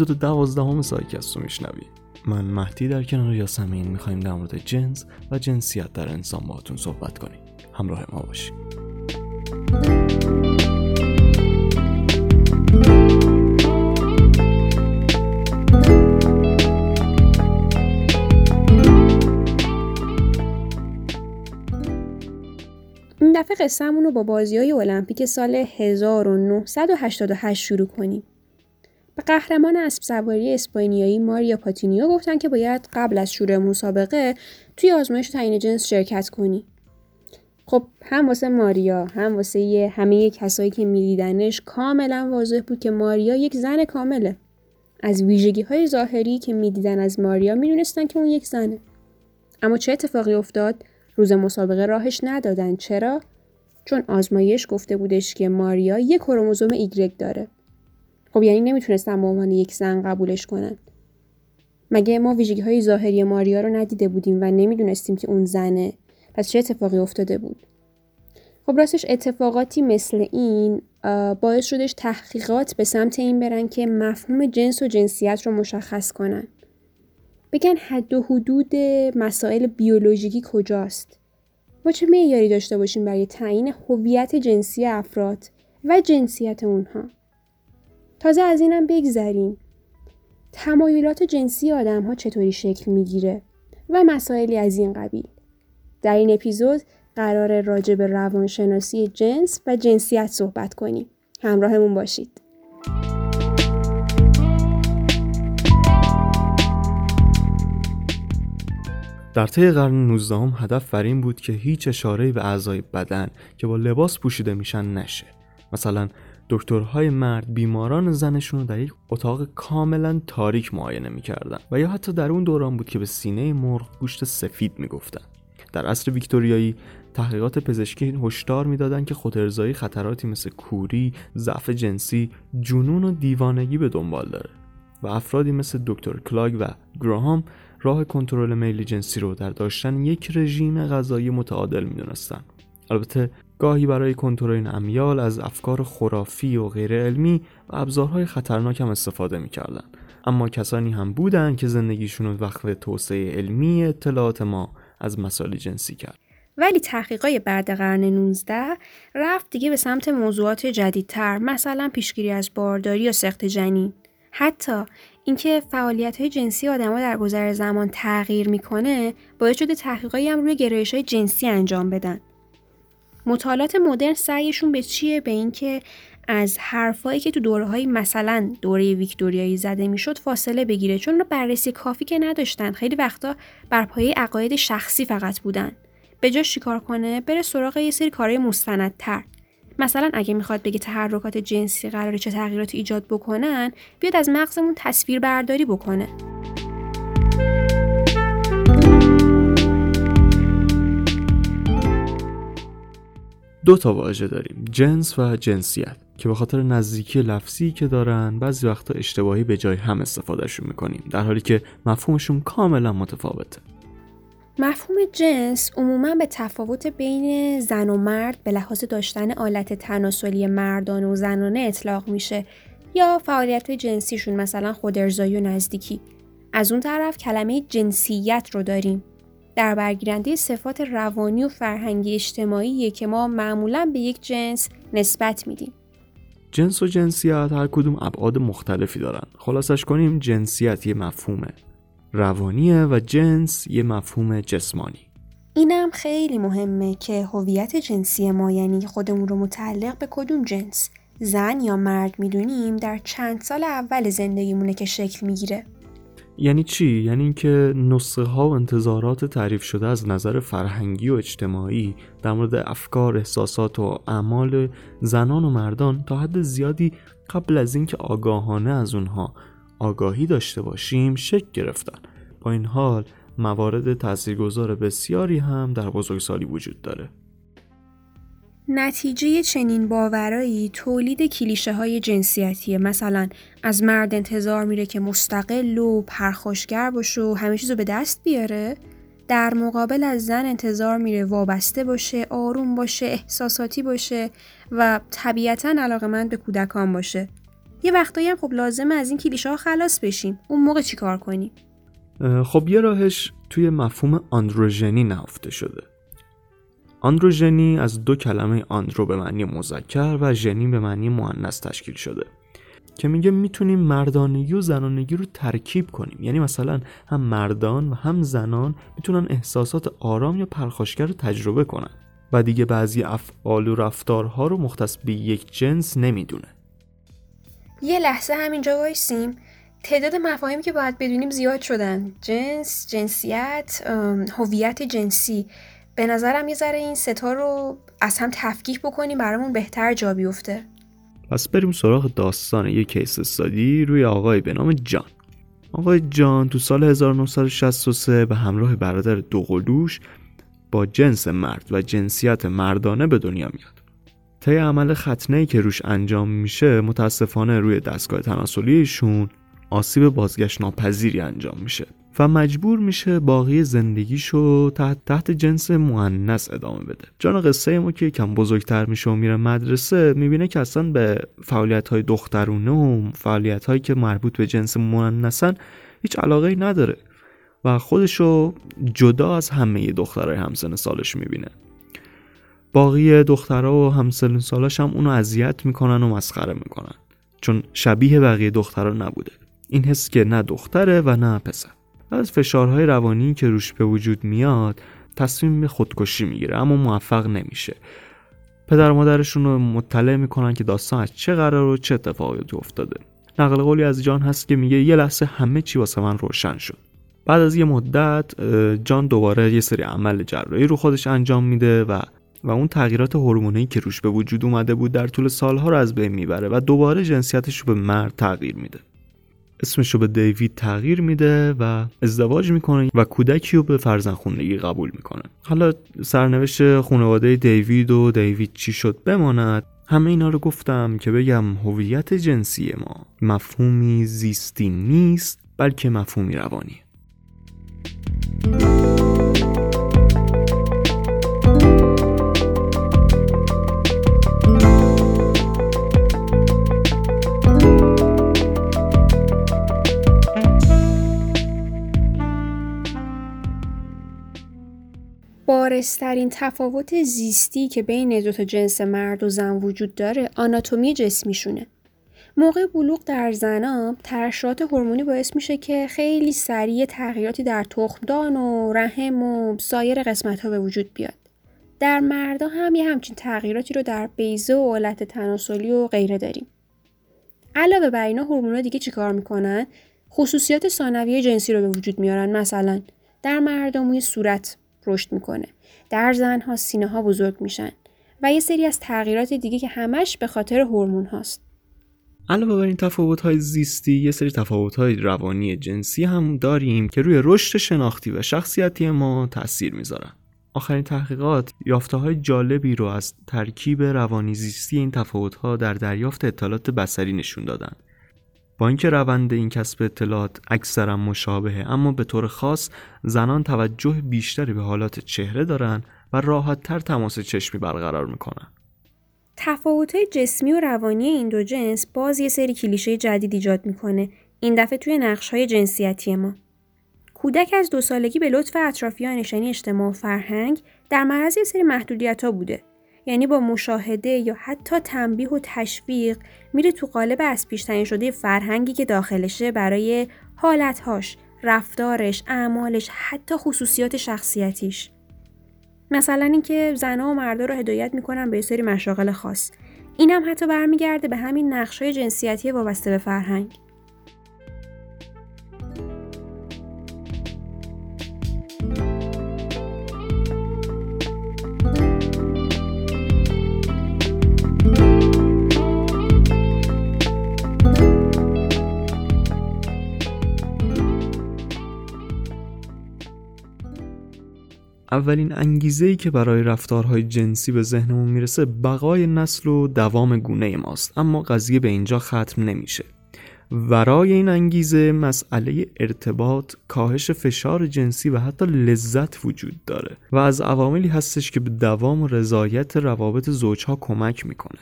اپیزود دوازدهم سایکست رو میشنوی. من مهدی در کنار یاسمین می‌خوایم در مورد جنس و جنسیت در انسان باهاتون صحبت کنیم. همراه ما باشید. این دفعه قصهمون رو با بازی های المپیک سال 1988 شروع کنیم. به قهرمان اسب سواری اسپانیایی ماریا پاتینیو گفتن که باید قبل از شروع مسابقه توی آزمایش تعیین جنس شرکت کنی. خب هم واسه ماریا هم واسه همه کسایی که میدیدنش کاملا واضح بود که ماریا یک زن کامله. از ویژگی های ظاهری که می‌دیدن از ماریا می‌دونستن که اون یک زنه. اما چه اتفاقی افتاد؟ روز مسابقه راهش ندادن چرا؟ چون آزمایش گفته بودش که ماریا یک کروموزوم ایگرگ داره. خب یعنی نمی‌تونستن به عنوان یک زن قبولش کنن. مگه ما ویژگی های ظاهری ماریا رو ندیده بودیم و نمی‌دونستیم که اون زنه؟ پس چه اتفاقی افتاده بود؟ خب راستش اتفاقاتی مثل این باعث شدش تحقیقات به سمت این برن که مفهوم جنس و جنسیت رو مشخص کنن. بگن حد و حدود مسائل بیولوژیکی کجاست؟ ما چه معیاری داشته باشیم برای تعیین هویت جنسی افراد و جنسیت اونها؟ تازه از اینم بگذریم. تمایلات جنسی آدم ها چطوری شکل می‌گیره و مسائلی از این قبیل. در این اپیزود قرار راجع به روانشناسی جنس و جنسیت صحبت کنیم. همراهمون باشید. در طی قرن 19 هم هدف بر این بود که هیچ اشاره به اعضای بدن که با لباس پوشیده میشن نشه. مثلا دکترهای مرد بیماران زنشون رو در یک اتاق کاملا تاریک معاینه می‌کردن و یا حتی در اون دوران بود که به سینه مرغ گوشت سفید می‌گفتن در عصر ویکتوریایی تحقیقات پزشکی هشدار می‌دادند که خودارضایی خطراتی مثل کوری، ضعف جنسی، جنون و دیوانگی به دنبال داره و افرادی مثل دکتر کلاگ و گراهام راه کنترل میل جنسی رو در داشتن یک رژیم غذایی متعادل می‌دونستند. البته گاهی برای کنترل این امیال از افکار خرافی و غیر علمی و ابزارهای خطرناک هم استفاده می‌کردن اما کسانی هم بودند که زندگیشون رو وقف توسعه علمی اطلاعات ما از مسائل جنسی کرد. ولی تحقیقای بعد قرن 19 رفت دیگه به سمت موضوعات جدیدتر مثلا پیشگیری از بارداری یا سخت جنین. حتی اینکه فعالیت های جنسی آدما در گذر زمان تغییر می‌کنه باعث شده تحقیقایی هم روی گرایش های جنسی انجام بدن. مطالعات مدرن سعیشون به چیه؟ به اینکه از حرفایی که تو دوره های مثلا دوره ویکتوریایی زده می‌شد فاصله بگیره. چون رو بررسی کافی که نداشتن. خیلی وقتا بر پایه عقاید شخصی فقط بودن. به جاش چیکار کنه؟ بره سراغ یه سری کارهای مستندتر. مثلا اگه می‌خواد بگه تحرکات جنسی قراره چه تغییراتی ایجاد بکنن بیاد از مغزمون تصویر برداری بکنه. دو تا واژه داریم. جنس و جنسیت که به خاطر نزدیکی لفظی که دارن بعضی وقتا اشتباهی به جای هم استفادهشون می‌کنیم. در حالی که مفهومشون کاملا متفاوته. مفهوم جنس عموما به تفاوت بین زن و مرد به لحاظ داشتن آلت تناسلی مردان و زنانه اطلاق میشه یا فعالیت جنسیشون مثلا خودارضایی و نزدیکی. از اون طرف کلمه جنسیت رو داریم. در برگیرنده صفات روانی و فرهنگی اجتماعی که ما معمولا به یک جنس نسبت میدیم. جنس و جنسیت هر کدوم ابعاد مختلفی دارن. خلاصش کنیم جنسیت یه مفهومه روانیه و جنس یه مفهوم جسمانی. اینم خیلی مهمه که هویت جنسی ما یعنی خودمون رو متعلق به کدوم جنس زن یا مرد می‌دونیم در چند سال اول زندگیمونه که شکل می‌گیره. یعنی چی؟ یعنی اینکه نسخه ها و انتظارات تعریف شده از نظر فرهنگی و اجتماعی در مورد افکار احساسات و اعمال زنان و مردان تا حد زیادی قبل از اینکه آگاهانه از اونها آگاهی داشته باشیم شکل گرفتن. با این حال موارد تاثیرگذار بسیاری هم در بزرگسالی وجود داره. نتیجه چنین باورایی تولید کلیشه های جنسیتیه. مثلا از مرد انتظار میره که مستقل و پرخاشگر باشه و همه چیزو به دست بیاره؟ در مقابل از زن انتظار میره وابسته باشه آروم باشه احساساتی باشه و طبیعتا علاقمند به کودکان باشه. یه وقتایی هم خب لازمه از این کلیشه ها خلاص بشیم. اون موقع چیکار کنیم؟ خب یه راهش توی مفهوم آندروژنی نهفته شده. آندروژنی از دو کلمه آندرو به معنی مذکر و ژنی به معنی مؤنث تشکیل شده. که میگه می‌تونیم مردانگی و زنانگی رو ترکیب کنیم. یعنی مثلا هم مردان و هم زنان می‌تونن احساسات آرام یا پرخاشگر رو تجربه کنن. و دیگه بعضی افعال و رفتارها رو مختص به یک جنس نمی‌دونه. یه لحظه همینجا وایسیم. تعداد مفاهیمی که باید بدونیم زیاد شدن. جنس، جنسیت، هویت جنسی. به نظرم یه ذره این ستا رو از هم تفکیک بکنیم برامون بهتر جا بیفته. پس بریم سراغ داستان یک کیس استادی روی آقای به نام جان. آقای جان تو سال 1963 به همراه برادر دوقلوش با جنس مرد و جنسیت مردانه به دنیا میاد. طی عمل ختنه که روش انجام میشه متاسفانه روی دستگاه تناسلیشون آسیب بازگشت ناپذیری انجام میشه. و مجبور میشه باقی زندگیشو تحت, تحت جنس مؤنث ادامه بده. جان قصه ما که کم بزرگتر میشه و میره مدرسه می‌بینه که اصلا به فعالیت های دخترونه و فعالیت هایی که مربوط به جنس مؤنثن هیچ علاقه ای نداره و خودشو جدا از همه دخترای همسن سالش می‌بینه. باقی دخترها و همسن سالاش هم اونو اذیت می‌کنن و مسخره می‌کنن. چون شبیه بقیه دخترها نبوده. این حس که نه دختره و نه پسر. از فشارهای روانی که روش به وجود میاد تصمیم به خودکشی می‌گیره اما موفق نمیشه. پدر مادرشون رو مطلع می‌کنن که داستان از چه قرار و چه اتفاقاتی افتاده. نقل قولی از جان هست که میگه یه لحظه همه چی واسه من روشن شد. بعد از یه مدت جان دوباره یه سری عمل جراحی رو خودش انجام میده و و اون تغییرات هورمونی که روش به وجود اومده بود در طول سالها رو از بین می‌بره و دوباره جنسیتش رو به مرد تغییر میده. اسمش رو به دیوید تغییر میده و ازدواج می‌کنه و کودکی رو به فرزندخوندگی قبول می‌کنه. حالا سرنوشت خانواده دیوید و دیوید چی شد بماند؟ همه اینا رو گفتم که بگم هویت جنسی ما مفهومی زیستی نیست بلکه مفهومی روانی بارسترین تفاوت زیستی که بین دو تا جنس مرد و زن وجود داره آناتومی جسمیشونه. موقع بلوغ در زنا ترشحات هورمونی باعث میشه که خیلی سریع تغییراتی در تخمدان و رحم و سایر قسمت ها به وجود بیاد. در مردا هم یه همچین تغییراتی رو در بیزه و علت تناسلی و غیره داریم. علاوه بر اینا هورمونا دیگه چیکار می‌کنن؟ خصوصیات ثانویه جنسی رو به وجود میارن مثلا در مردم موی صورت رشد می‌کنه. در زنها سینه ها بزرگ میشن و یه سری از تغییرات دیگه که همش به خاطر هورمون هاست. علاوه بر این تفاوت های زیستی یه سری تفاوت های روانی جنسی هم داریم که روی رشد شناختی و شخصیتی ما تاثیر می‌ذارن. آخرین تحقیقات یافته های جالبی رو از ترکیب روانی زیستی این تفاوت ها در دریافت اطلاعات بصری نشون دادن. با اینکه روند این کسب اطلاعات اکثرا مشابهه اما به طور خاص زنان توجه بیشتری به حالات چهره دارن و راحتتر تماس چشمی برقرار می‌کنن. تفاوت جسمی و روانی این دو جنس باز یه سری کلیشه جدید ایجاد می‌کنه. این دفعه توی نقش های جنسیتی ما. کودک از دو سالگی به لطف اطرافیانش یعنی اجتماع و فرهنگ در معرض یه سری محدودیت ها بوده. یعنی با مشاهده یا حتی تنبیه و تشویق میره تو قالب از پیش شده فرهنگی که داخلشه برای حالتهاش، رفتارش، اعمالش، حتی خصوصیات شخصیتیش. مثلا اینکه زنها و مردا رو هدایت می‌کنن به سری مشاغل خاص. اینم حتی برمیگرده به همین نقشای جنسیتی وابسته به فرهنگ. اولین انگیزه ای که برای رفتارهای جنسی به ذهنمون می‌رسه بقای نسل و دوام گونه ماست اما قضیه به اینجا ختم نمیشه ورای این انگیزه مسئله ارتباط، کاهش فشار جنسی و حتی لذت وجود داره و از عواملی هستش که به دوام و رضایت روابط زوجها کمک می‌کنه.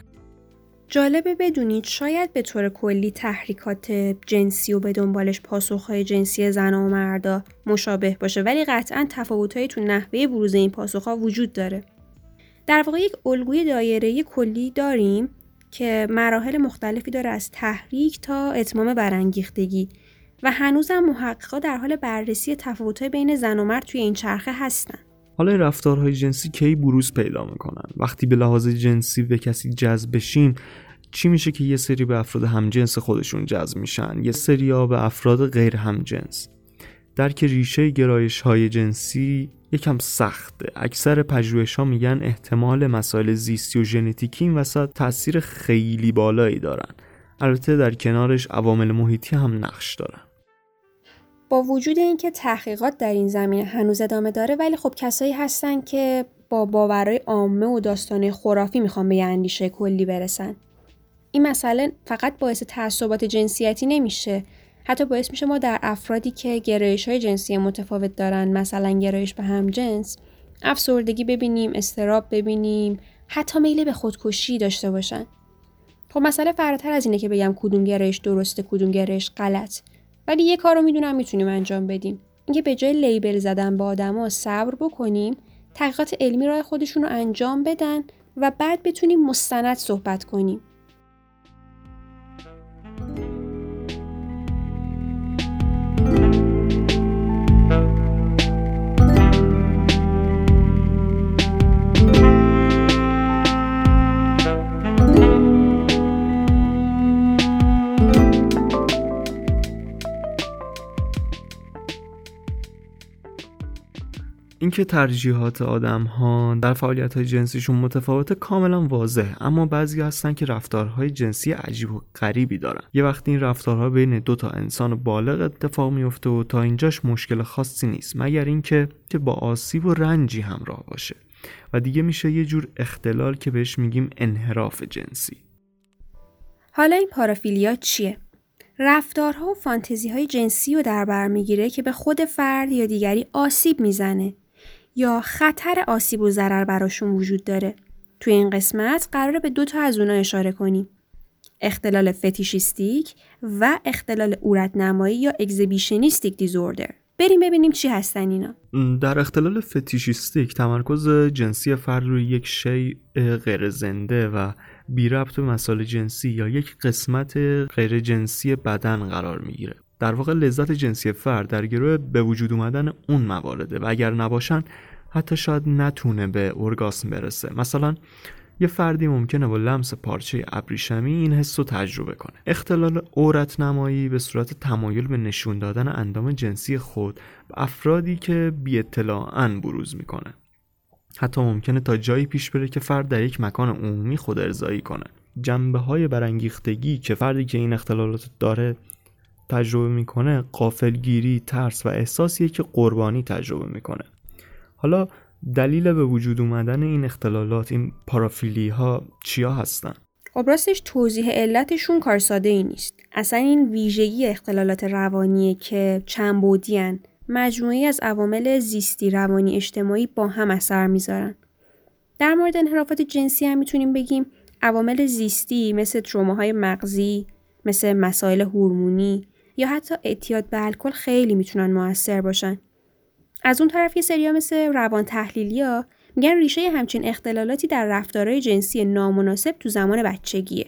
جالبه بدونید شاید به طور کلی تحریکات جنسی و به دنبالش پاسخهای جنسی زن و مردا مشابه باشه ولی قطعا تفاوتهایی تو نحوه بروز این پاسخها وجود داره. در واقع یک الگوی دایره کلی داریم که مراحل مختلفی داره از تحریک تا اتمام برانگیختگی و هنوزم محققا در حال بررسی تفاوت‌های بین زن و مرد توی این چرخه هستن. حالا رفتارهای جنسی کی بروز پیدا می‌کنن؟ وقتی به لحاظ جنسی به کسی جذب بشیم چی میشه که یه سری به افراد همجنس خودشون جذب میشن؟ یه سری ها به افراد غیر همجنس. درک ریشه گرایش های جنسی یکم سخته. اکثر پژوهش ها میگن احتمال مسائل زیستی و ژنتیکی این وسط تاثیر خیلی بالایی دارن. البته در کنارش عوامل محیطی هم نقش دارن. با وجود اینکه تحقیقات در این زمینه هنوز ادامه داره ولی خب کسایی هستن که با باورهای عامه و داستانه خرافی می‌خوان به یه اندیشه کلی برسن. این مسئله فقط باعث تعصبات جنسیتی نمیشه. حتی باعث میشه ما در افرادی که گرایش های جنسی متفاوت دارن مثلا گرایش به هم جنس افسردگی ببینیم استراب ببینیم حتی میل به خودکشی داشته باشن. خب مسئله فراتر از اینه که بگم کدوم گرایش درسته کدوم گرایش غلط ولی یه کار رو می‌دونم می‌تونیم انجام بدیم. اینکه به جای لیبل زدن با آدما صبر بکنیم تحقیقات علمی راه خودشون رو انجام بدن و بعد بتونیم مستند صحبت کنیم. اینکه ترجیحات آدم ها در فعالیت های جنسیشون متفاوته کاملا واضح اما بعضی هستن که رفتارهای جنسی عجیب و غریبی دارن. یه وقتی این رفتارها بین دو تا انسان بالغ اتفاق میفته و تا اینجاش مشکل خاصی نیست. مگر اینکه که با آسیب و رنجی همراه باشه. و دیگه میشه یه جور اختلال که بهش میگیم انحراف جنسی. حالا این پارافیلیا چیه؟ رفتارها و فانتزی های جنسی رو در بر می‌گیره که به خود فرد یا دیگری آسیب می‌زنه. یا خطر آسیب و ضرر براشون وجود داره. توی این قسمت قراره به دو تا از اونا اشاره کنیم. اختلال فتیشیستیک و اختلال اورت نمایی یا اگزیبیشنیستیک دیزوردر. بریم ببینیم چی هستن اینا. در اختلال فتیشیستیک تمرکز جنسی فرد روی یک شی غیر زنده و بی ربط به مسائل جنسی یا یک قسمت غیر جنسی بدن قرار می‌گیره. در واقع لذت جنسی فرد در گروه به وجود اومدن اون موارده و اگر نباشن حتی شاید نتونه به ارگاسم برسه. مثلا یه فردی ممکنه با لمس پارچه ابریشمی این حس رو تجربه کنه. اختلال عورت نمایی به صورت تمایل به نشون دادن اندام جنسی خود به افرادی که بی اطلاعاً بروز می‌کنه. حتی ممکنه تا جایی پیش بره که فرد در یک مکان عمومی خود ارزایی کنه. جنبه های برانگیختگی که فردی که این اختلالات داره تجربه می‌کنه قافلگیری ترس و احساسیه که قربانی تجربه می‌کنه. حالا دلیل به وجود اومدن این اختلالات این پارافیلی ها چیا هستن؟ خب راستش توضیح علتشون کار ساده ای نیست. اصلا این ویژگی اختلالات روانیه که چند بودیان مجموعی از عوامل زیستی روانی اجتماعی با هم اثر می‌ذارن. در مورد انحرافات جنسی هم می‌تونیم بگیم عوامل زیستی مثل تروماهای مغزی مثل مسائل هورمونی یا حتی اعتیاد به الکل خیلی می‌تونن موثر باشن. از اون طرف یه سریا مثل روان تحلیلیا میگن ریشه همچین اختلالاتی در رفتارهای جنسی نامناسب تو زمان بچگیه.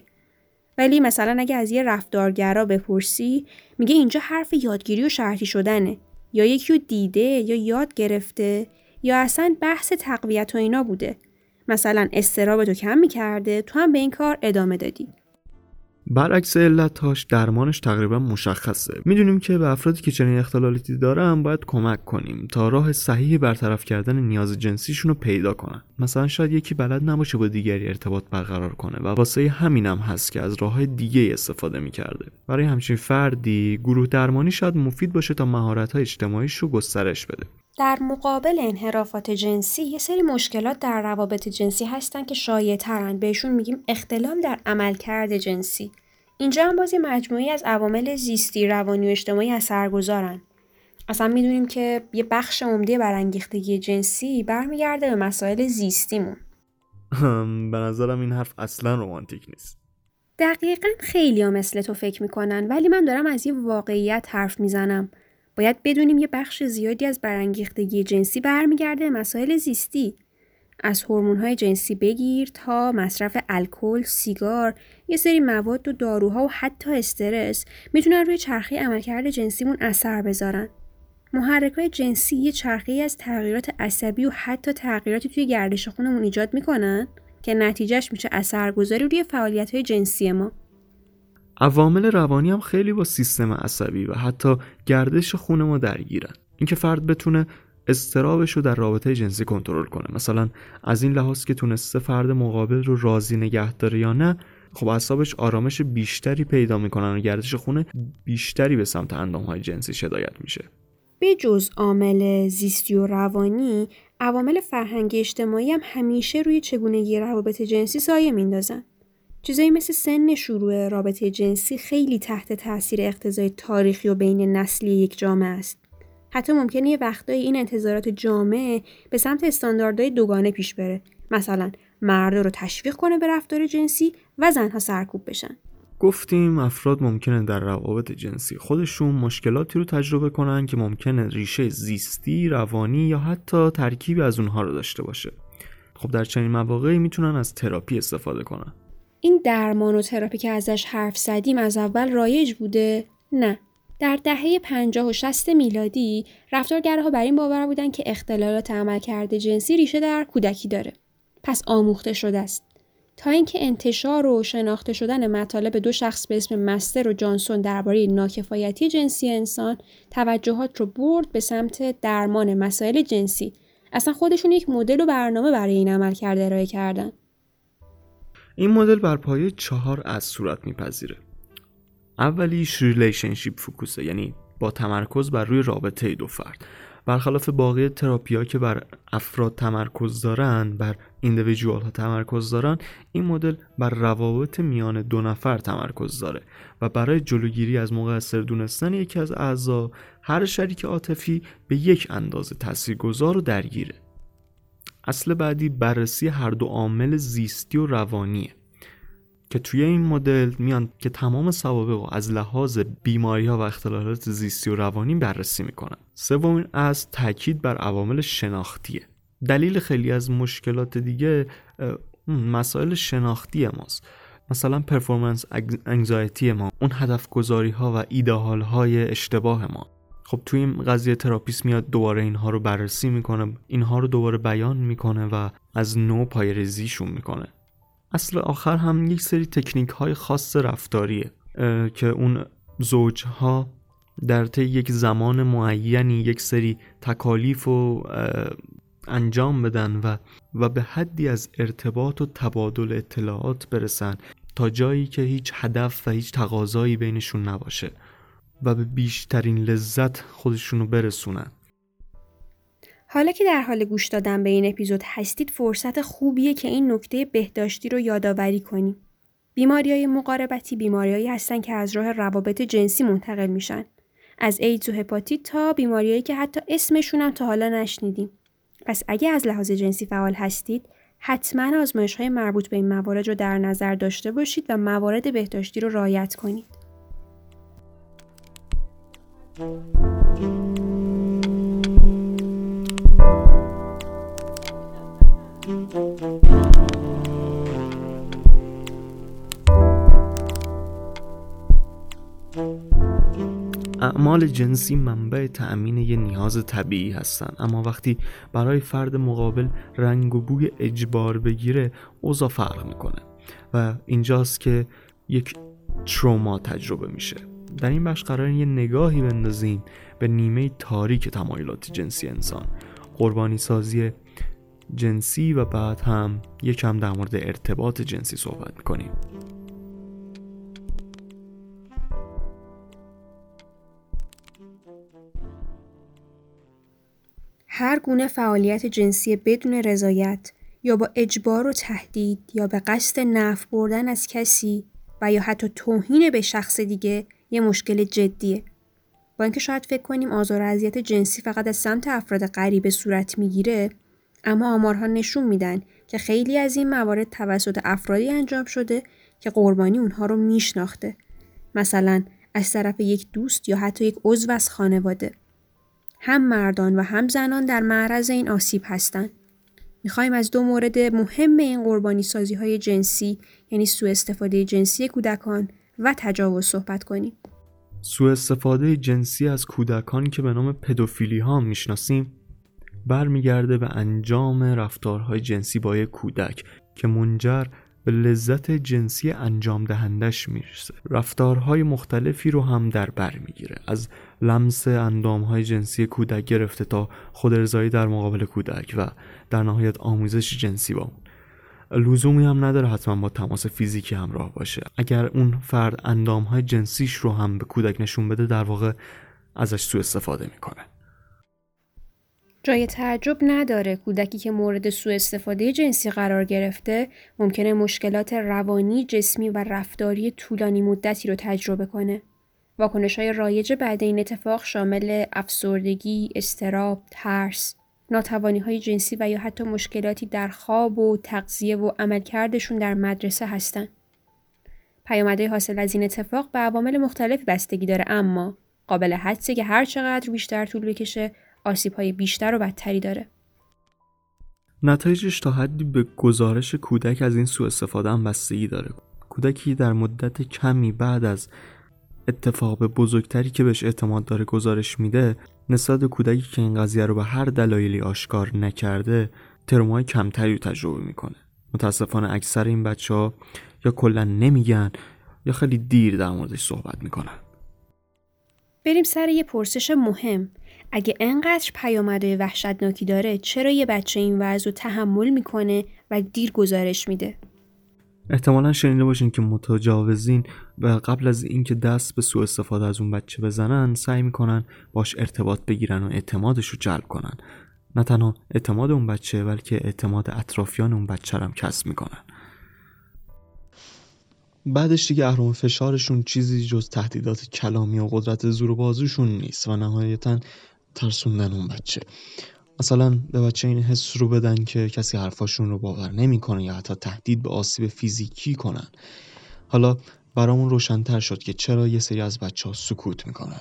ولی مثلا اگه از یه رفتارگرا بپرسی میگه اینجا حرف یادگیری و شرطی شدنه. یا یکی رو دیده یا یاد گرفته یا اصلا بحث تقویت و اینا بوده. مثلا استرابتو کم می‌کرده تو هم به این کار ادامه دادی. برعکس علتهاش درمانش تقریبا مشخصه. می‌دونیم که به افرادی که چنین اختلالاتی دارن باید کمک کنیم تا راه صحیح برطرف کردن نیاز جنسیشون رو پیدا کنن. مثلا شاید یکی بلد نباشه با دیگری ارتباط برقرار کنه و واسه همینم هم هست که از راه دیگه استفاده می‌کرده. برای همچین فردی گروه درمانی شاید مفید باشه تا مهارت های اجتماعیش رو گسترش بده. در مقابل انحرافات جنسی یه سری مشکلات در روابط جنسی هستن که شایع بهشون میگیم اختلال در عملکرد جنسی. اینجا هم بازی مجموعی از عوامل زیستی روانی و اجتماعی اثرگذارن. اصلا می‌دونیم که یه بخش عمده برانگیختگی جنسی برمیگرده به مسائل زیستیمون. به نظرم این حرف اصلا رومانتیک نیست. دقیقا خیلی ها مثل تو فکر می‌کنن ولی من دارم از یه واقعیت حرف می‌زنم. باید بدونیم یه بخش زیادی از برانگیختگی جنسی برمیگرده مسائل زیستی. از های جنسی بگیر تا مصرف الکل، سیگار، یه سری مواد و داروها و حتی استرس می‌تونن روی چرخه عملکرد جنسیمون اثر بذارن. محرک های جنسی یه چرخه از تغییرات عصبی و حتی تغییراتی توی گردش خونمون ایجاد می‌کنن که نتیجهش میشه اثرگذاری روی فعالیت های جنسی ما. عوامل روانی هم خیلی با سیستم عصبی و حتی گردش خون ما درگیرن. اینکه فرد بتونه استرابش رو در رابطه جنسی کنترل کنه. مثلا از این لحاظ که تونسته فرد مقابل رو راضی نگه داره یا نه خب اعصابش آرامش بیشتری پیدا می‌کنن و گردش خونه بیشتری به سمت اندام های جنسی شدایت میشه. به جز عامل زیستی و روانی عوامل فرهنگی اجتماعی هم همیشه روی چگونگی روابط جنسی سایه میندازن چیزایی مثل سن شروع رابطه جنسی خیلی تحت تاثیر اقتضای تاریخی و بین نسلی یک جامعه است حتی ممکنه یه وقتایی این انتظارات جامعه به سمت استانداردهای دوگانه پیش بره مثلا مرد رو تشویق کنه به رفتار جنسی و زنها سرکوب بشن گفتیم افراد ممکنه در روابط جنسی خودشون مشکلاتی رو تجربه کنن که ممکنه ریشه زیستی، روانی یا حتی ترکیبی از اونها رو داشته باشه. خب در چنین مواقعی می‌تونن از تراپی استفاده کنن. این درمان و تراپی که ازش حرف زدیم از اول رایج بوده؟ نه. در دهه 50 و 60 میلادی رفتارگرها بر این باور بودند که اختلالات عملکرد جنسی ریشه در کودکی داره. پس آموخته شده است. تا اینکه انتشار و شناخته شدن مطالب دو شخص به اسم مستر و جانسون درباره ناکفایتی جنسی انسان توجهات رو برد به سمت درمان مسائل جنسی اصلا خودشون یک مدل و برنامه برای این عملکرد ارائه کردن این مدل بر پایه چهار از صورت میپذیره. اولیش relationship focus ه یعنی با تمرکز بر روی رابطه دو فرد. برخلاف باقی تراپیا که بر افراد تمرکز دارن بر individual ها تمرکز دارن این مدل بر روابط میان دو نفر تمرکز داره و برای جلوگیری از مقصر دونستن یکی از اعضا هر شریک عاطفی به یک اندازه تاثیرگذار و درگیره. اصل بعدی بررسی هر دو عامل زیستی و روانیه که توی این مدل میان که تمام سوابق رو از لحاظ بیماری ها و اختلالات زیستی و روانی بررسی می‌کنن. سومین از تاکید بر عوامل شناختیه. دلیل خیلی از مشکلات دیگه مسائل شناختی ماست. مثلا پرفورمنس anxiety ما اون هدف گذاری ها و ایدهال های اشتباه ما. خب توی این قضیه تراپیست میاد دوباره اینها رو بررسی می‌کنه اینها رو دوباره بیان می‌کنه و از نو پایه‌ریزیشون می‌کنه. اصل آخر هم یک سری تکنیک های خاص رفتاریه که اون زوجها در طی یک زمان معینی یک سری تکالیف و انجام بدن و و به حدی از ارتباط و تبادل اطلاعات برسن تا جایی که هیچ هدف و هیچ تقاضایی بینشون نباشه. و به بیشترین لذت خودشونو برسونن حالا که در حال گوش دادن به این اپیزود هستید فرصت خوبیه که این نکته بهداشتی رو یادآوری کنیم. بیماری های مقاربتی بیماریهایی هستن که از راه روابط جنسی منتقل میشن. از ایدز و هپاتیت تا بیماریهایی که حتی اسمشون هم تا حالا نشنیدیم. پس اگه از لحاظ جنسی فعال هستید، حتما آزمایش های مربوط به این موارد رو در نظر داشته باشید و موارد بهداشتی رو رعایت کنید. اعمال جنسی منبع تأمین یه نیاز طبیعی هستن. اما وقتی برای فرد مقابل رنگ و بوی اجبار بگیره اوضاع فرق می‌کنه. و اینجاست که یک تروما تجربه میشه. در این بخش قرار یه نگاهی بندازیم به نیمه تاریک تمایلات جنسی انسان. قربانی سازی جنسی و بعد هم یکم در مورد ارتباط جنسی صحبت می‌کنیم. هر گونه فعالیت جنسی بدون رضایت یا با اجبار و تهدید یا به قصد نفع بردن از کسی و یا حتی توهین به شخص دیگه یه مشکل جدیه. با اینکه شاید فکر کنیم آزار و اذیت جنسی فقط از سمت افراد غریبه صورت می‌گیره اما آمارها نشون میدن که خیلی از این موارد توسط افرادی انجام شده که قربانی اونها رو میشناخته. مثلا از طرف یک دوست یا حتی یک عضو از خانواده. هم مردان و هم زنان در معرض این آسیب هستند می‌خوایم از دو مورد مهم این قربانی سازی های جنسی یعنی سوء استفاده جنسی کودکان و تجاوز صحبت کنیم. سوء استفاده جنسی از کودکان که به نام پدوفیلی ها می‌شناسیم برمیگرده به انجام رفتارهای جنسی با یک کودک که منجر به لذت جنسی انجام دهندش می‌رسه. رفتارهای مختلفی رو هم در بر می‌گیره. از لمس اندامهای جنسی کودک گرفته تا خودرزایی در مقابل کودک و در نهایت آموزش جنسی با اون. لزومی هم نداره حتما با تماس فیزیکی همراه باشه اگر اون فرد اندامهای جنسیش رو هم به کودک نشون بده در واقع ازش سوء استفاده می‌کنه جای تعجب نداره کودکی که مورد سوء استفاده جنسی قرار گرفته ممکنه مشکلات روانی، جسمی و رفتاری طولانی مدتی رو تجربه کنه. واکنش های رایج بعد این اتفاق شامل افسردگی، استراب، ترس، ناتوانی های جنسی و یا حتی مشکلاتی در خواب و تغذیه و عملکردشون در مدرسه هستند. پیامدهای حاصل از این اتفاق به عوامل مختلفی بستگی داره اما قابل حدسه که هر چقدر بیشتر طول بکشه آسیب های بیشتر و بدتری داره. نتایجش تا حدی به گزارش کودک از این سوء استفاده هم بستگی داره. کودکی در مدت کمی بعد از اتفاق بزرگتری که بهش اعتماد داره گزارش میده نسبت کودکی که این قضیه رو به هر دلایلی آشکار نکرده ترمای کمتری رو تجربه می‌کنه. متاسفانه اکثر این بچه ها یا کلا نمیگن یا خیلی دیر در موردش صحبت می‌کنن. بریم سر یه پرسش مهم. اگه انقدر پیامدهای وحشتناکی داره چرا یه بچه این وضع رو تحمل می‌کنه و دیر گزارش میده؟ احتمالا شنیده باشین که متجاوزین و قبل از اینکه دست به سوء استفاده از اون بچه بزنن سعی می‌کنن باش ارتباط بگیرن و اعتمادش رو جلب کنن. نه تنها اعتماد اون بچه بلکه اعتماد اطرافیان اون بچه هم کسب می‌کنن. بعدش دیگه اهرام فشارشون چیزی جز تهدیدات کلامی و قدرت زور بازوشون نیست و نهایتا ترسوندن اون بچه. مثلا به بچه این حس رو بدن که کسی حرفاشون رو باور نمی‌کنه یا حتی تهدید به آسیب فیزیکی کنن. حالا برامون روشنتر شد که چرا یه سری از بچه ها سکوت می‌کنن.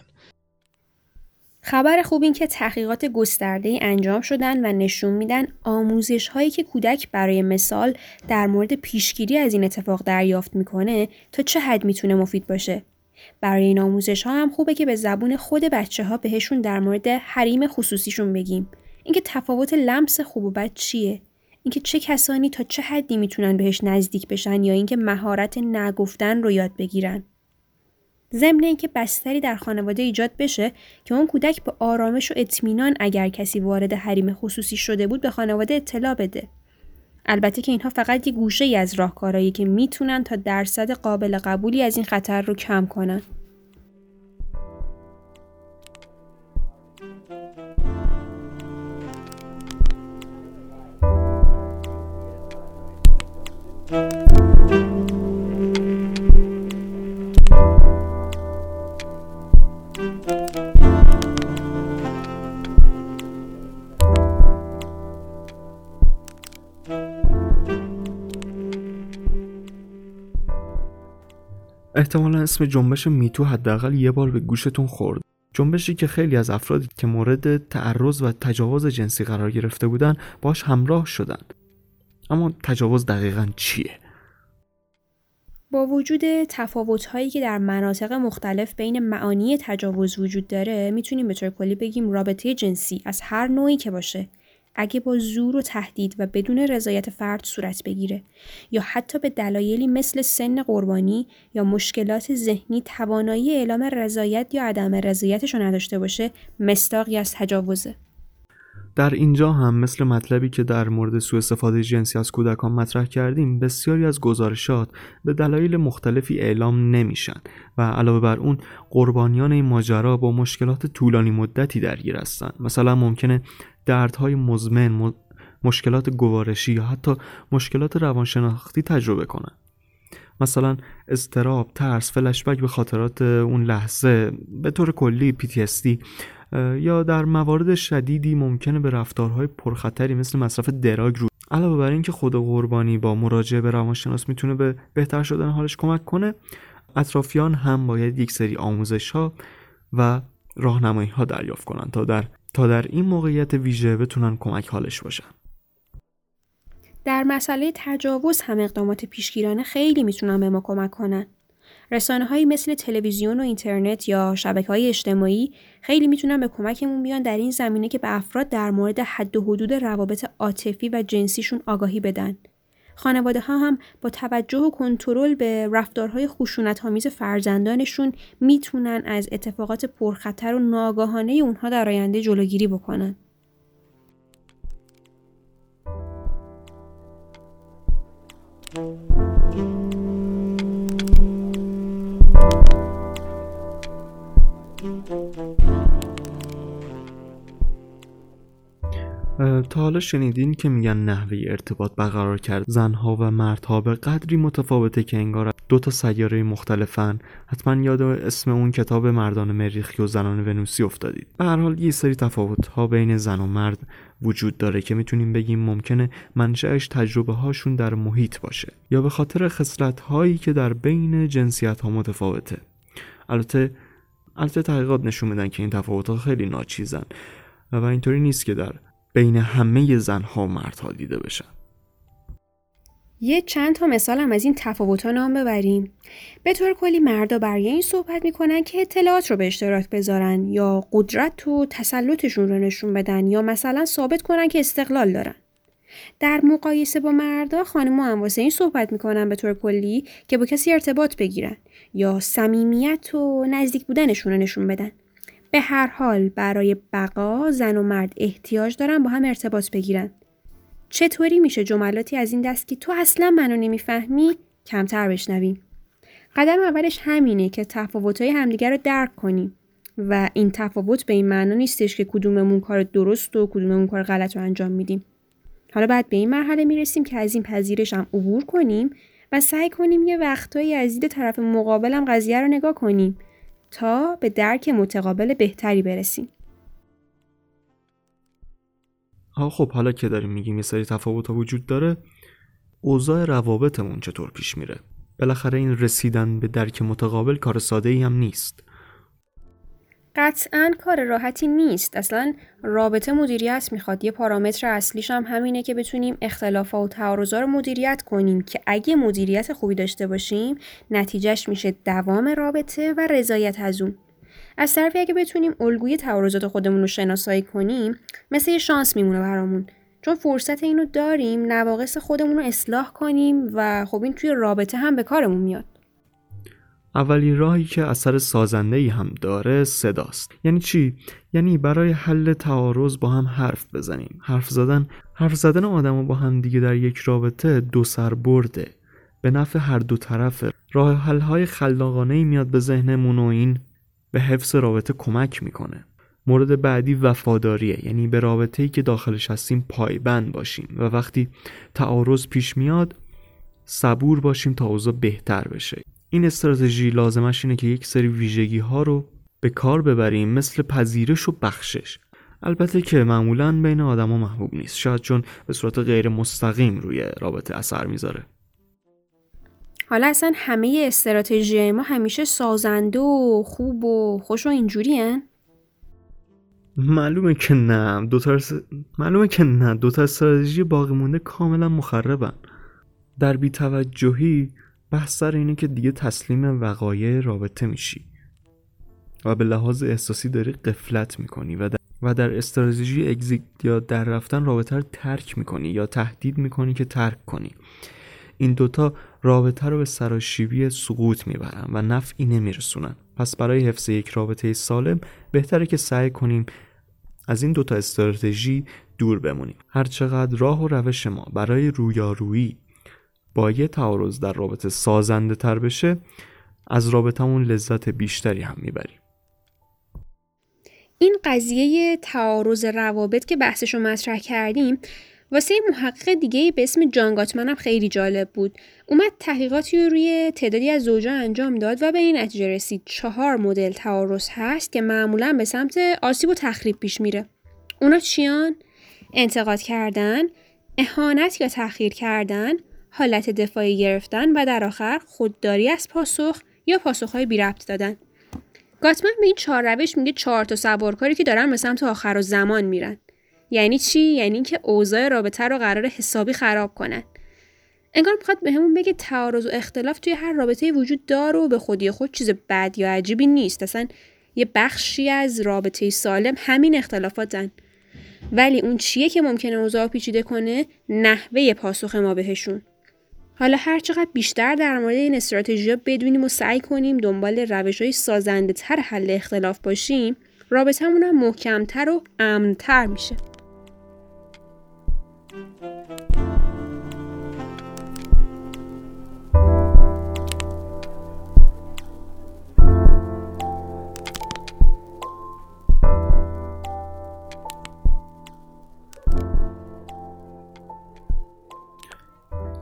خبر خوب این که تحقیقات گسترده انجام شدن و نشون میدن آموزش هایی که کودک برای مثال در مورد پیشگیری از این اتفاق دریافت می‌کنه تا چه حد می‌تونه مفید باشه. برای این آموزش ها هم خوبه که به زبون خود بچه ها بهشون در مورد حریم خصوصیشون بگیم. اینکه تفاوت لمس خوب و بد چیه؟ اینکه چه کسانی تا چه حدی می‌تونن بهش نزدیک بشن یا اینکه مهارت نگفتن رو یاد بگیرن؟ ضمن اینکه بستری در خانواده ایجاد بشه که اون کودک به آرامش و اطمینان اگر کسی وارد حریم خصوصی شده بود به خانواده اطلاع بده. البته که اینها فقط یه گوشه ای از راهکارهایی که می‌تونن تا درصد قابل قبولی از این خطر رو کم کنن. احتمالا اسم جنبش میتو حداقل یه بار به گوشتون خورد. جنبشی که خیلی از افرادی که مورد تعرض و تجاوز جنسی قرار گرفته بودن باش همراه شدن اما تجاوز دقیقا چیه؟ با وجود تفاوت‌هایی که در مناطق مختلف بین معانی تجاوز وجود داره می‌تونیم به طور کلی بگیم رابطه جنسی از هر نوعی که باشه اگه با زور و تهدید و بدون رضایت فرد صورت بگیره یا حتی به دلایلی مثل سن قربانی یا مشکلات ذهنی توانایی اعلام رضایت یا عدم رضایتش رو نداشته باشه مستاقی از تجاوزه در اینجا هم مثل مطلبی که در مورد سوء استفاده جنسی از کودکان مطرح کردیم بسیاری از گزارشات به دلایل مختلفی اعلام نمیشن و علاوه بر اون قربانیان این ماجرا با مشکلات طولانی مدتی درگیر هستند. مثلا ممکنه دردهای مزمن مشکلات گوارشی یا حتی مشکلات روانشناختی تجربه کنن مثلا استراب، ترس، فلشبک به خاطرات اون لحظه. به طور کلی PTSD یا در موارد شدیدی ممکنه به رفتارهای پرخطری مثل مصرف دراگ رو علاوه بر اینکه خود قربانی با مراجعه به روانشناس می‌تونه به بهتر شدن حالش کمک کنه اطرافیان هم باید یک سری آموزش ها و راهنمایی ها دریافت کنن تا در تا در این موقعیت ویژه بتونن کمک حالش باشن در مسئله تجاوز هم اقدامات پیشگیرانه خیلی می‌تونن به ما کمک کنن. رسانه هایی مثل تلویزیون و اینترنت یا شبکه های اجتماعی خیلی می‌تونن به کمکمون بیان در این زمینه که به افراد در مورد حد و حدود روابط عاطفی و جنسیشون آگاهی بدن. خانواده ها هم با توجه و کنترل به رفتارهای خشونت آمیز فرزندانشون می‌تونن از اتفاقات پرخطر و ناگاهانه اونها در آینده جلوگیری بکنن. تا حالا شنیدین که میگن نحوه ارتباط برقرار کرد. زنها و مردها به قدری متفاوته که انگار دو تا سیاره مختلفن. حتما یاد اسم اون کتاب مردان مریخی و زنان ونوسی افتادید. به هر حال یه سری تفاوت ها بین زن و مرد وجود داره که می‌تونیم بگیم ممکنه منشأش تجربه هاشون در محیط باشه یا به خاطر خصلت هایی که در بین جنسیت ها متفاوته. البته البته تحقیقات نشون میدن که این تفاوت خیلی ناچیزن و اینطوری نیست که در بین همه زنها و مردها دیده بشن. یه چند تا مثال هم از این تفاوت ها نام ببریم. به طور کلی مردا برای این صحبت می‌کنن که اطلاعات رو به اشتراک بذارن یا قدرت و تسلطشون رو نشون بدن یا مثلا ثابت کنن که استقلال دارن. در مقایسه با مردا خانم‌ها هم واسه این صحبت می‌کنن به طور کلی که با کسی ارتباط بگیرن یا صمیمیت و نزدیک بودنشون رو نشون بدن به هر حال برای بقا زن و مرد احتیاج دارن با هم ارتباط بگیرن. چطوری میشه جملاتی از این دست که تو اصلا منو نمی‌فهمی کمتر بشنویم. قدم اولش همینه که تفاوتهای همدیگر رو درک کنیم و این تفاوت به این معنا نیستش که کدوممون کار درست و کدوممون کار غلط رو انجام میدیم. حالا بعد به این مرحله می‌رسیم که از این پذیرش هم عبور کنیم و سعی کنیم یه وقتایی از دید طرف مقابلم قضیه رو نگاه کنیم تا به درک متقابل بهتری برسیم. ها خب حالا که داریم میگیم یه سری تفاوت ها وجود داره اوضاع روابطمون چطور پیش میره بالاخره این رسیدن به درک متقابل کار ساده ای هم نیست قطعا کار راحتی نیست. اصلا رابطه مدیریت می‌خواد. یه پارامتر اصلیش هم همینه که بتونیم اختلافا و تعارضا رو مدیریت کنیم که اگه مدیریت خوبی داشته باشیم نتیجهش میشه دوام رابطه و رضایت از اون. از طرفی اگه بتونیم الگوی تعارضات خودمون رو شناسایی کنیم مثل یه شانس میمونه برامون. چون فرصت اینو داریم نواقص خودمون رو اصلاح کنیم و خب این توی رابطه هم به کارمون میاد. اولین راهی که اثر سازنده ای هم داره صداست. یعنی چی؟ یعنی برای حل تعارض با هم حرف بزنیم. حرف زدن حرف زدن آدم با هم دیگه در یک رابطه دو سر برده. به نفع هر دو طرفه. راه حل های خلاقانه ای میاد به ذهنمون و این به حفظ رابطه کمک می‌کنه. مورد بعدی وفاداریه. یعنی به رابطه ای که داخلش هستیم پایبند باشیم. و وقتی تعارض پیش میاد صبور باشیم تا اوضاع بهتر بشه. این استراتژی لازمش اینه که یک سری ویژگی ها رو به کار ببریم مثل پذیرش و بخشش. البته که معمولا بین آدما محبوب نیست. شاید چون به صورت غیر مستقیم روی رابطه اثر می‌ذاره. حالا اصلا همه استراتژی ما همیشه سازنده و خوب و خوش و اینجوری هن؟ معلومه که نه. دو معلومه که نه. دو تا استراتژی باقی مونده کاملا مخربن. در بیتوجهی بحث سر اینه که دیگه تسلیم وقایع رابطه میشی. و به لحاظ احساسی داری قفلت می‌کنی و در, و در استراتژی اگزیت یا در رفتن رابطه رو ترک می‌کنی یا تهدید می‌کنی که ترک کنی. این دوتا رابطه رو به سراشیبی سقوط می‌برن و نفعی نمیرسونن. پس برای حفظ یک رابطه سالم بهتره که سعی کنیم از این دوتا استراتژی دور بمونیم. هرچقدر راه و روش ما برای رویارویی با یه تعارض در رابطه سازنده تر بشه از رابطمون لذت بیشتری هم می‌بریم. این قضیه تعارض روابط که بحثش رو مطرح کردیم واسه محقق دیگه به اسم جان گاتمن هم خیلی جالب بود. اومد تحقیقاتی روی تعدادی از زوجا انجام داد و به این نتیجه رسید. چهار مدل تعارض هست که معمولا به سمت آسیب و تخریب پیش میره. اونا چیان؟ انتقاد کردن اهانت یا تأخیر کردن، حالت دفاعی گرفتن و در آخر خودداری از پاسخ یا پاسخهای بی ربط دادن. گاتمن به این چهار روش میگه چهار تا سوارکاری که دارن به سمت آخر و زمان میرن. یعنی چی؟ یعنی اینکه اوضاع رابطه رو قرار حسابی خراب کنن. انگار می‌خواد بهمون بگه تعارض و اختلاف توی هر رابطه وجود داره و به خودی خود چیز بد یا عجیبی نیست. اصلا یه بخشی از رابطه سالم همین اختلافاتن. ولی اون چیه که ممکنه اوضاع پیچیده کنه نحوه پاسخ ما بهشون حالا هر چقدر بیشتر در مورد این استراتژی بدونیم و سعی کنیم دنبال روش های سازنده تر حل اختلاف باشیم رابطمون هم محکمتر و امنتر میشه.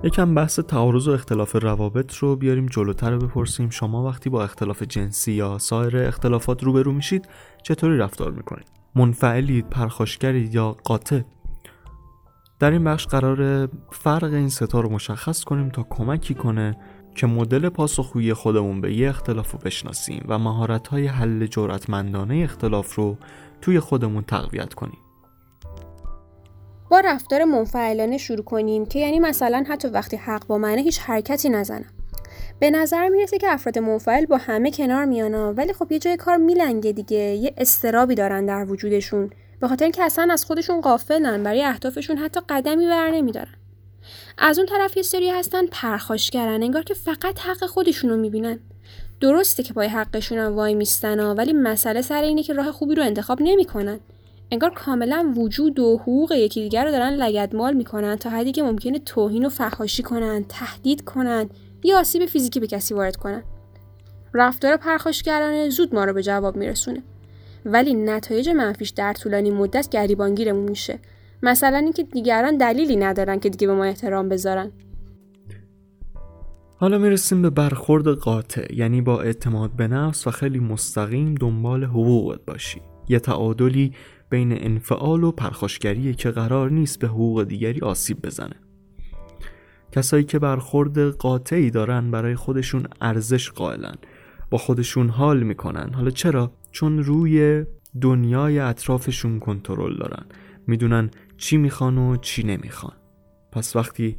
یکم بحث تعارض و اختلاف روابط رو بیاریم جلوتر بپرسیم. شما وقتی با اختلاف جنسی یا سایر اختلافات روبرو میشید چطوری رفتار می‌کنید؟ منفعلید پرخاشگرید یا قاطع؟ در این بخش قرار فرق این ستا رو مشخص کنیم تا کمکی کنه که مدل پاسخگویی خودمون به یه اختلاف رو بشناسیم و مهارت های حل جرأتمندانه اختلاف رو توی خودمون تقویت کنیم. با رفتار منفعلانه شروع کنیم که یعنی مثلا حتی وقتی حق با منه هیچ حرکتی نزنم. به نظر می‌رسه که افراد منفعل با همه کنار میانا ولی خب یه جای کار میلنگه دیگه یه استرابی دارن در وجودشون. به خاطر اینکه اصلا از خودشون قافلن برای اهدافشون حتی قدمی بر نمیدارن. از اون طرف یه سری هستن پرخاشگرن انگار که فقط حق خودشونو می‌بینن. درسته که پای حقشون هم وای میستن ولی مسئله سر اینه که راه خوبی رو انتخاب نمی‌کنن. انگار کاملا وجود و حقوق یکی دیگر رو دارن لگدمال می‌کنن تا حدی که ممکنه توهین و فحاشی کنن تهدید کنن یا آسیب فیزیکی به کسی وارد کنن. رفتار پرخاشگرانه زود ما رو به جواب میرسونه. ولی نتایج منفیش در طولانی مدت گریبانگیرمون میشه. مثلا اینکه دیگران دلیلی ندارن که دیگه به ما احترام بذارن. حالا می‌رسیم به برخورد قاطع یعنی با اعتماد به نفس و خیلی مستقیم دنبال حقوقت باشی. یه تعادلی بین انفعال و پرخاشگری که قرار نیست به حقوق دیگری آسیب بزنه. کسایی که برخورد قاطعی دارن برای خودشون ارزش قائلن با خودشون حال می‌کنن. حالا چرا؟ چون روی دنیای اطرافشون کنترل دارن. می‌دونن چی می‌خوان و چی نمی‌خوان. پس وقتی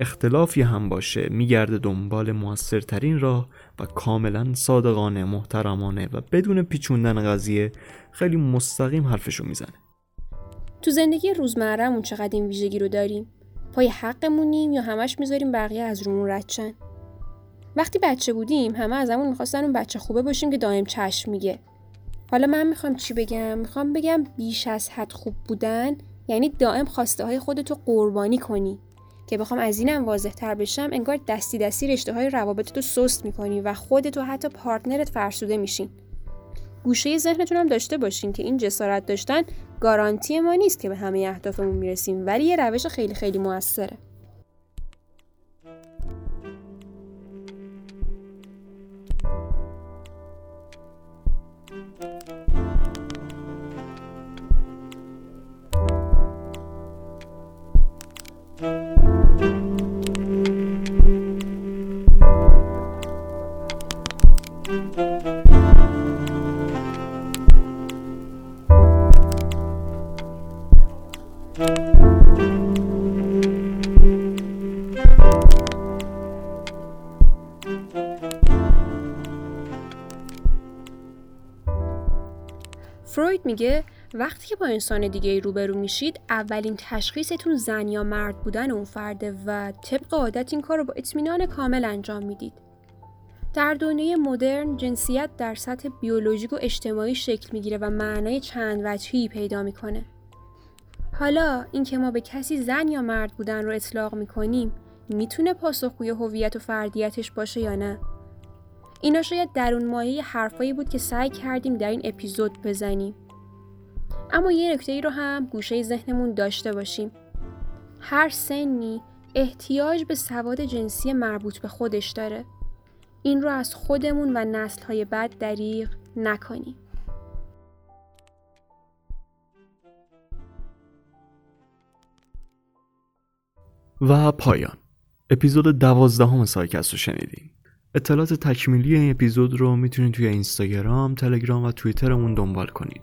اختلافی هم باشه میگرده دنبال موثرترین راه کاملا صادقانه محترمانه و بدون پیچوندن قضیه خیلی مستقیم حرفشو می‌زنه. تو زندگی روزمرهمون چقدر این ویژگی رو داریم؟ پای حقمونیم یا همش می‌ذاریم بقیه از رومون ردشن وقتی بچه بودیم همه ازمون می‌خواستن اون بچه خوبه باشیم که دائم چشم میگه. حالا من می‌خوام چی بگم؟ می‌خوام بگم بیش از حد خوب بودن یعنی دائم خواسته های خودتو قربانی کنی. که بخوام از اینم واضح تر بشم انگار دستی دستی رشته های روابطتو سست می‌کنی و خودتو حتی پارتنرت فرسوده میشین. گوشه ذهنتون هم داشته باشین که این جسارت داشتن گارانتی ما نیست که به همه اهدافمون می‌رسیم ولی یه روش خیلی خیلی موثره. میگه وقتی که با انسان دیگه روبرو میشید اولین تشخیصتون زن یا مرد بودن اون فرده و طبق عادت این کار رو با اطمینان کامل انجام می‌دید. در دنیای مدرن جنسیت در سطح بیولوژیک و اجتماعی شکل می‌گیره و معنای چند وجهی پیدا می‌کنه. حالا اینکه ما به کسی زن یا مرد بودن رو اطلاق می‌کنیم می‌تونه پاسخگوی هویت و فردیتش باشه یا نه؟ اینا شاید درون مایه حرفایی بود که سعی کردیم در این اپیزود بزنیم. اما یه نکته ای رو هم گوشه ذهنمون داشته باشیم. هر سنی احتیاج به سواد جنسی مربوط به خودش داره. این رو از خودمون و نسلهای بعد دریغ نکنیم. و پایان اپیزود دوازدهم سایکست رو شنیدین اطلاعات تکمیلی این اپیزود رو می‌تونید توی اینستاگرام، تلگرام و توییترمون دنبال کنید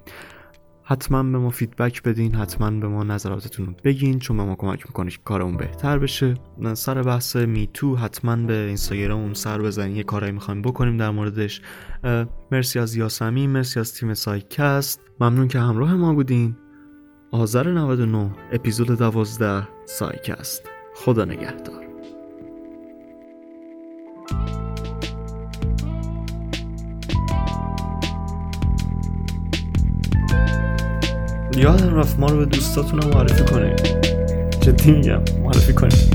حتما به ما feedback بدین حتما به ما نظراتتون رو بگین چون به ما کمک می‌کنه که کارمون بهتر بشه. سر بحث MeToo حتما به اینستاگرام سر بزنین یه کارایی می‌خوایم بکنیم در موردش. مرسی از یاسمی مرسی از تیم سایکست. ممنون که همراه ما بودین. آذر 99 اپیزود 12 سایکست. خدا نگهدار. یادم رفت ما رو به دوستاتون معرفی کنید جدی میگم معرفی کنید